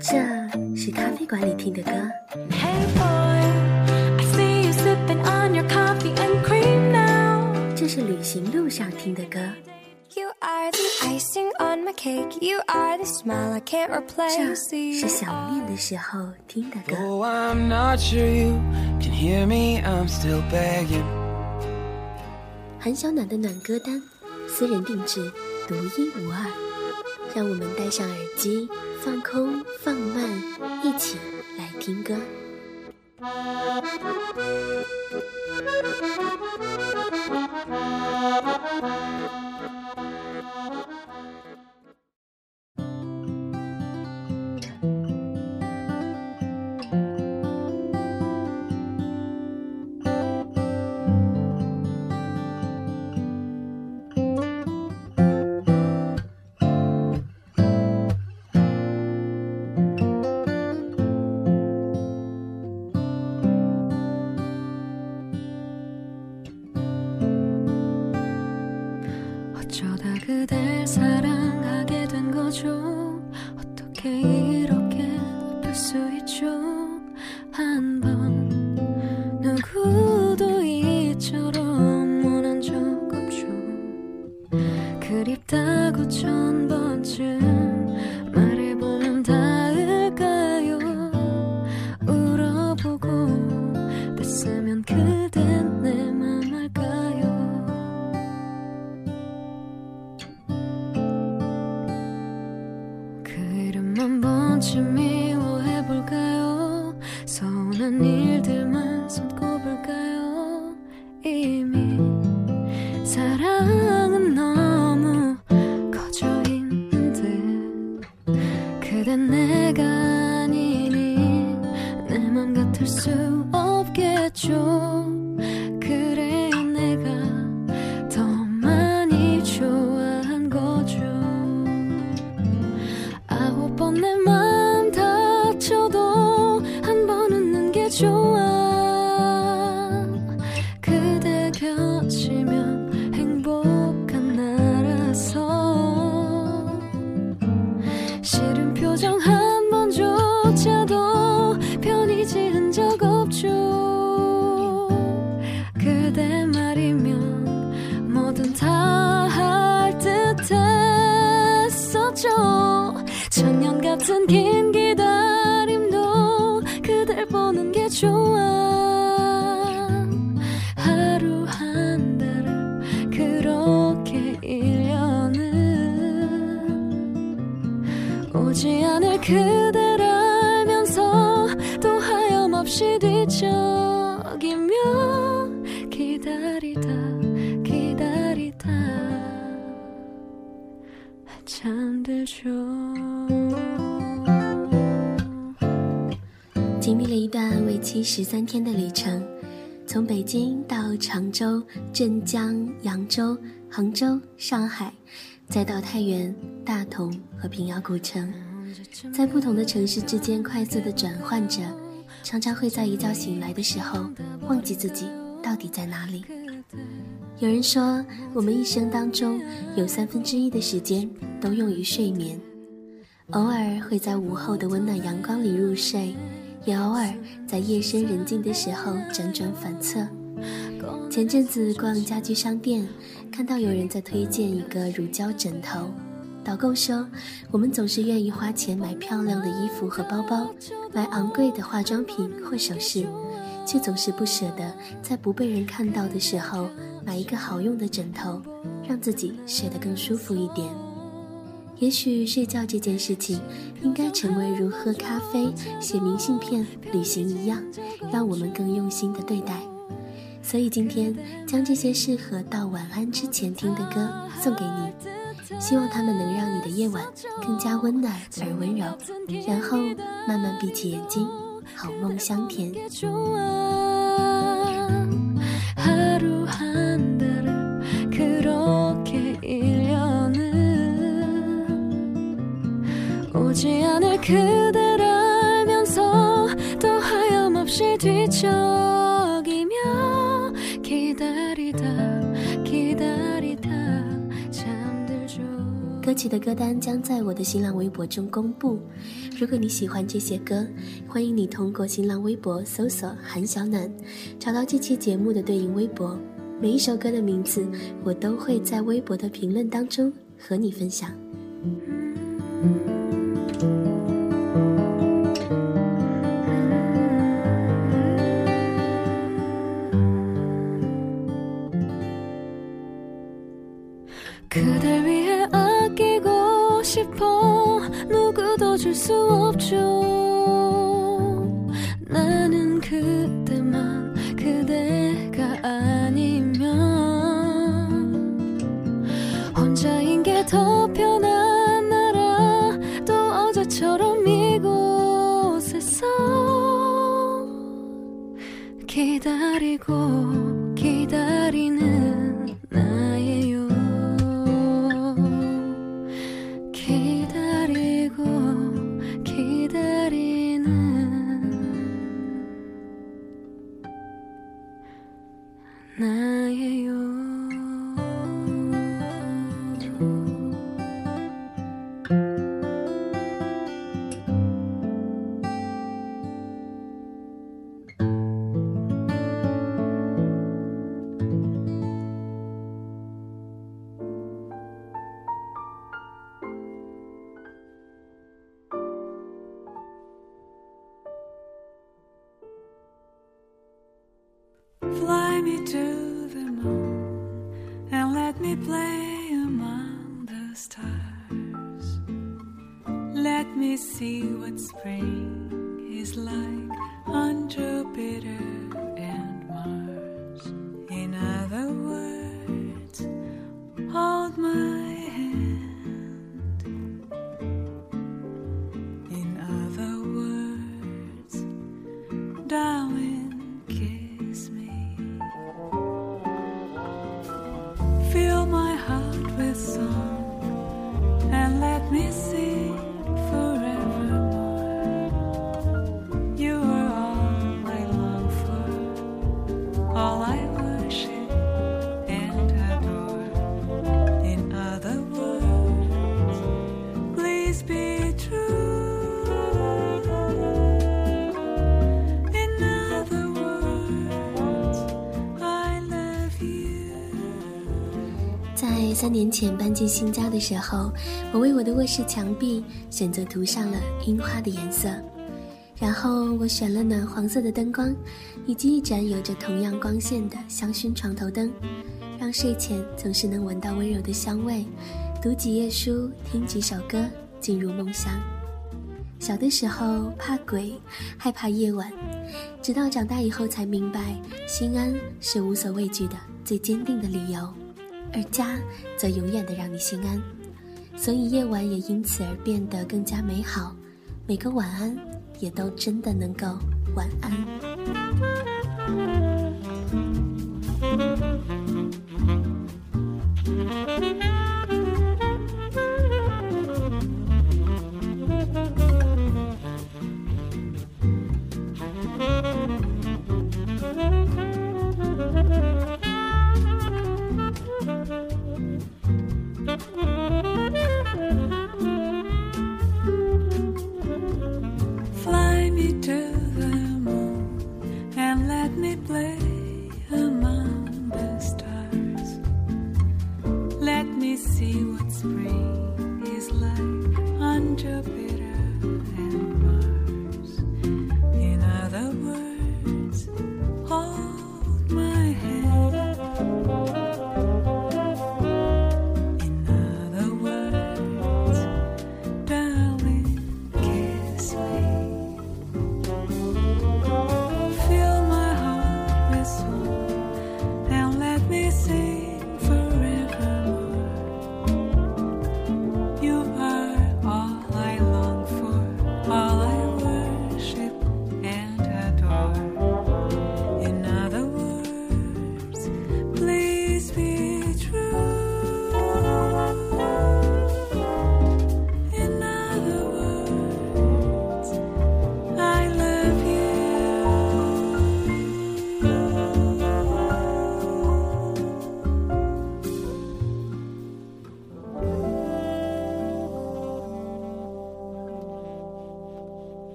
这是咖啡馆里听的歌，Hey boy, I see you sipping on your coffee and cream now. 这是旅行路上听的歌，You are the icing on my cake. You are the smile I can't replace. 这是想念的时候听的歌。Oh, I'm not sure you can hear me. I'm still begging. 韩小暖的暖歌单，私人定制，独一无二。让我们戴上耳机，放空放慢，一起来听歌。 그댈 사랑하게 된 거죠. 어떻게 이렇게 아플 수 있죠? 한 번 누구도 이처럼 원한 적 없죠. 그립다고 천 그 이름만 번쯤 미 中啊。지 않을 그댈 알면서 또 하염없이 뒤척이며 기다리다 기다리다 잠들죠 经历了一段为期十三天的旅程，从北京到常州、镇江、扬州、杭州、上海，再到太原、大同和平遥古城， 在不同的城市之间快速的转换着，常常会在一觉醒来的时候忘记自己到底在哪里。有人说，我们一生当中有三分之一的时间都用于睡眠，偶尔会在午后的温暖阳光里入睡。也偶尔在夜深人静的时候辗转反侧。前阵子逛家居商店，看到有人在推荐一个乳胶枕头。导购说，我们总是愿意花钱买漂亮的衣服和包包，买昂贵的化妆品或首饰，却总是不舍得在不被人看到的时候买一个好用的枕头，让自己睡得更舒服一点。也许睡觉这件事情，应该成为如喝咖啡、写明信片、旅行一样，让我们更用心的对待。所以今天将这些适合到晚安之前听的歌送给你，希望他们能让你的夜晚更加温暖而温柔，然后慢慢闭起眼睛，好梦香甜。曲的歌单将在我的新浪微博中公布。如果你喜欢这些歌，欢迎你通过新浪微博搜索“韩小暖”，找到这期节目的对应微博。每一首歌的名字，我都会在微博的评论当中和你分享。 수 없죠. 나는 그때만 그대가 아니면 혼자인 게 더 편한 나라 또 어제처럼 이곳에서 기다리고 기다리는 hold my hand. 三年前搬进新家的时候，我为我的卧室墙壁选择涂上了樱花的颜色，然后我选了暖黄色的灯光，以及一盏有着同样光线的香薰床头灯，让睡前总是能闻到温柔的香味，读几页书，听几首歌，进入梦乡。小的时候怕鬼，害怕夜晚，直到长大以后才明白，心安是无所畏惧的最坚定的理由，而家则永远的让你心安。所以夜晚也因此而变得更加美好，每个晚安也都真的能够晚安。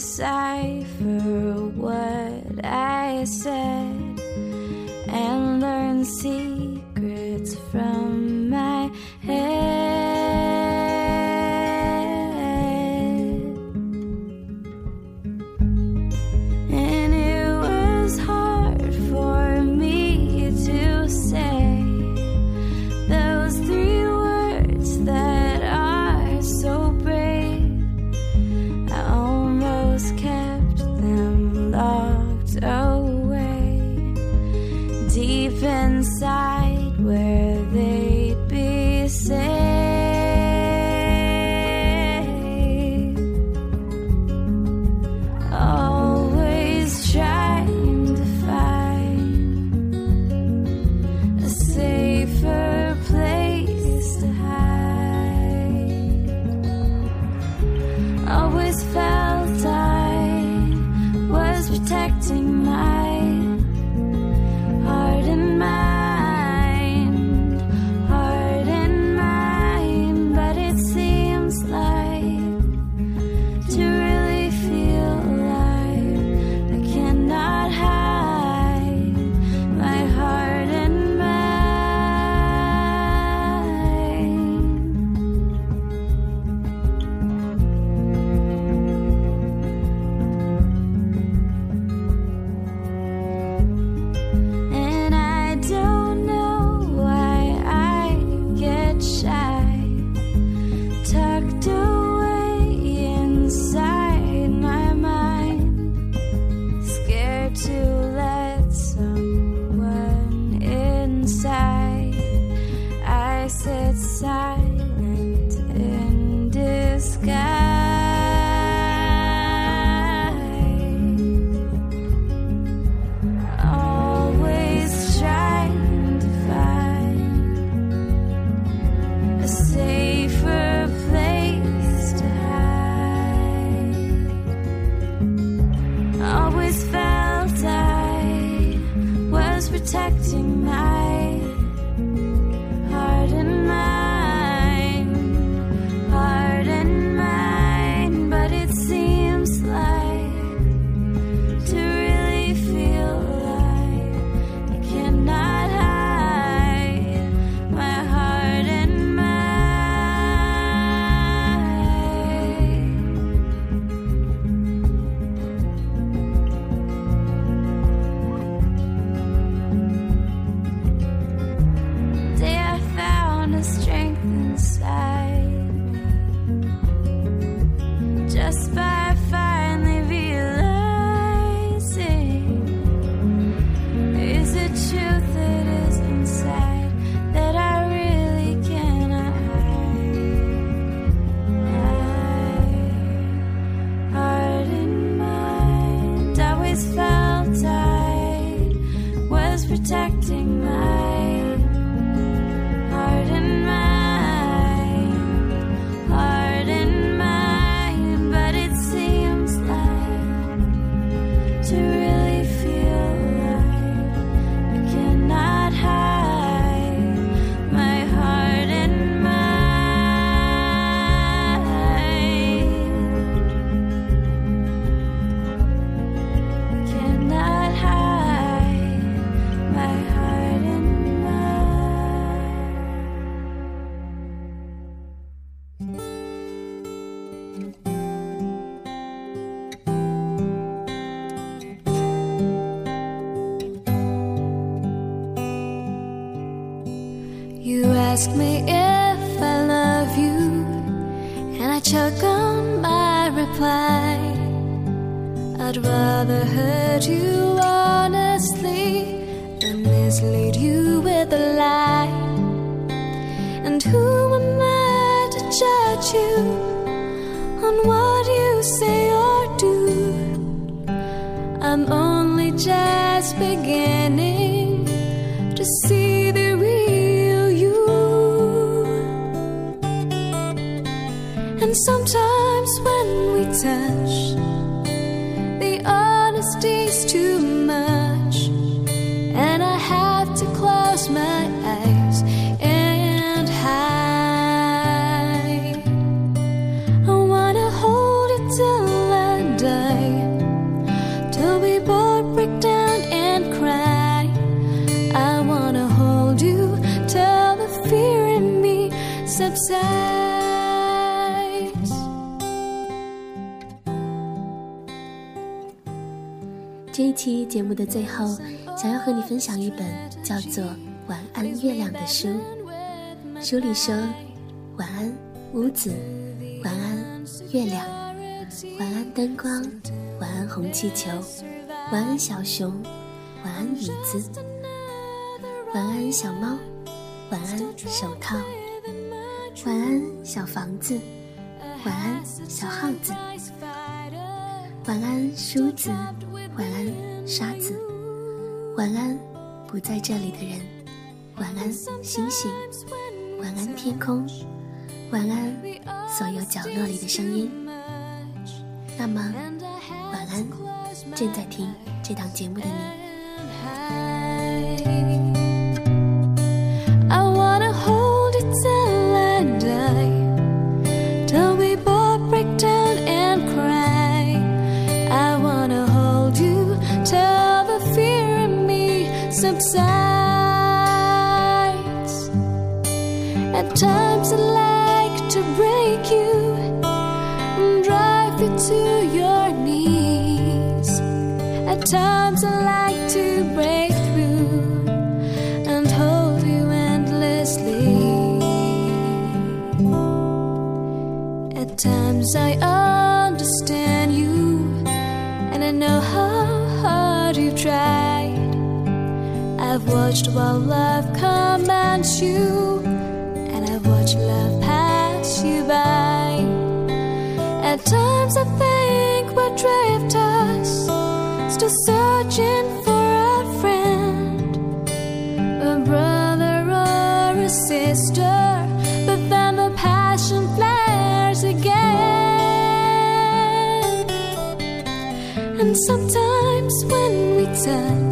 decipher what I said and learn see protecting my ask me if I love you, and I choke on my reply. I'd rather hurt you honestly than mislead you with a lie. And who am I to judge you on what? 这一期节目的最后，想要和你分享一本叫做《晚安月亮》的书。书里说：晚安屋子，晚安月亮；晚安灯光，晚安红气球；晚安小熊，晚安椅子；晚安小猫，晚安手套。晚安小房子，晚安小耗子。”晚安，梳子；晚安，沙子；晚安，不在这里的人；晚安，星星；晚安，天空；晚安，所有角落里的声音。那么，晚安，正在听这档节目的你。At times I like to break you and drive you to your knees. At times I like to break through and hold you endlessly. At times I understand you and I know how hard you've tried. Watched while love commands you and I've watched love pass you by. At times I think what drift us, still searching for a friend, a brother or a sister. But then the passion flares again, and sometimes when we touch